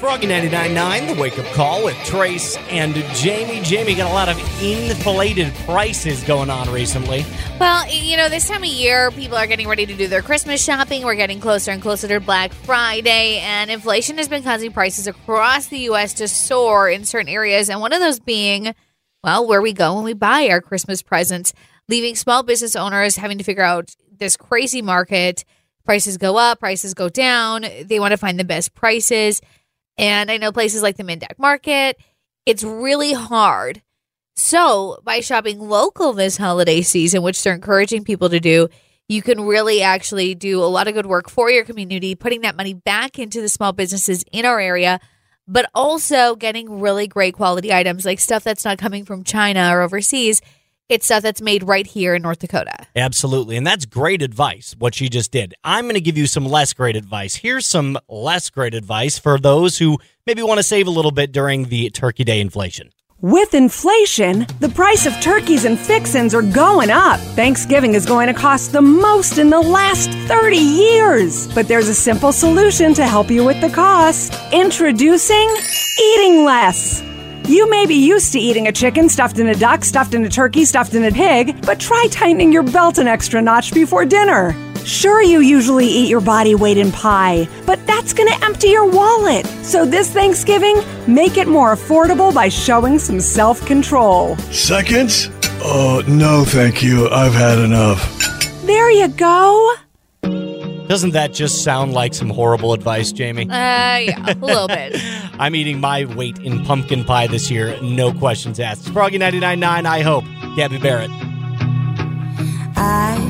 Froggy 99.9, the wake up call with Trace and Jamie. Jamie got a lot of inflated prices going on recently. Well, you know, this time of year, people are getting ready to do their Christmas shopping. We're getting closer and closer to Black Friday, and inflation has been causing prices across the U.S. to soar in certain areas. And one of those being, well, where we go when we buy our Christmas presents, leaving small business owners having to figure out this crazy market. Prices go up, prices go down. They want to find the best prices. And I know places like the Mindac Market, it's really hard. So, by shopping local this holiday season, which they're encouraging people to do, you can really actually do a lot of good work for your community, putting that money back into the small businesses in our area, but also getting really great quality items like stuff that's not coming from China or overseas. It's stuff that's made right here in North Dakota. Absolutely. And that's great advice, what she just did. I'm going to give you some less great advice. Here's some less great advice for those who maybe want to save a little bit during the Turkey Day inflation. With inflation, the price of turkeys and fixins are going up. Thanksgiving is going to cost the most in the last 30 years. But there's a simple solution to help you with the cost. Introducing Eating Less. You may be used to eating a chicken stuffed in a duck, stuffed in a turkey, stuffed in a pig, but try tightening your belt an extra notch before dinner. Sure, you usually eat your body weight in pie, but that's going to empty your wallet. So this Thanksgiving, make it more affordable by showing some self control. Seconds? Oh, no, thank you. I've had enough. There you go. Doesn't that just sound like some horrible advice, Jamie? Uh, yeah, a little bit. I'm eating my weight in pumpkin pie this year, no questions asked. Froggy 99.9, I hope. Gabby Barrett. I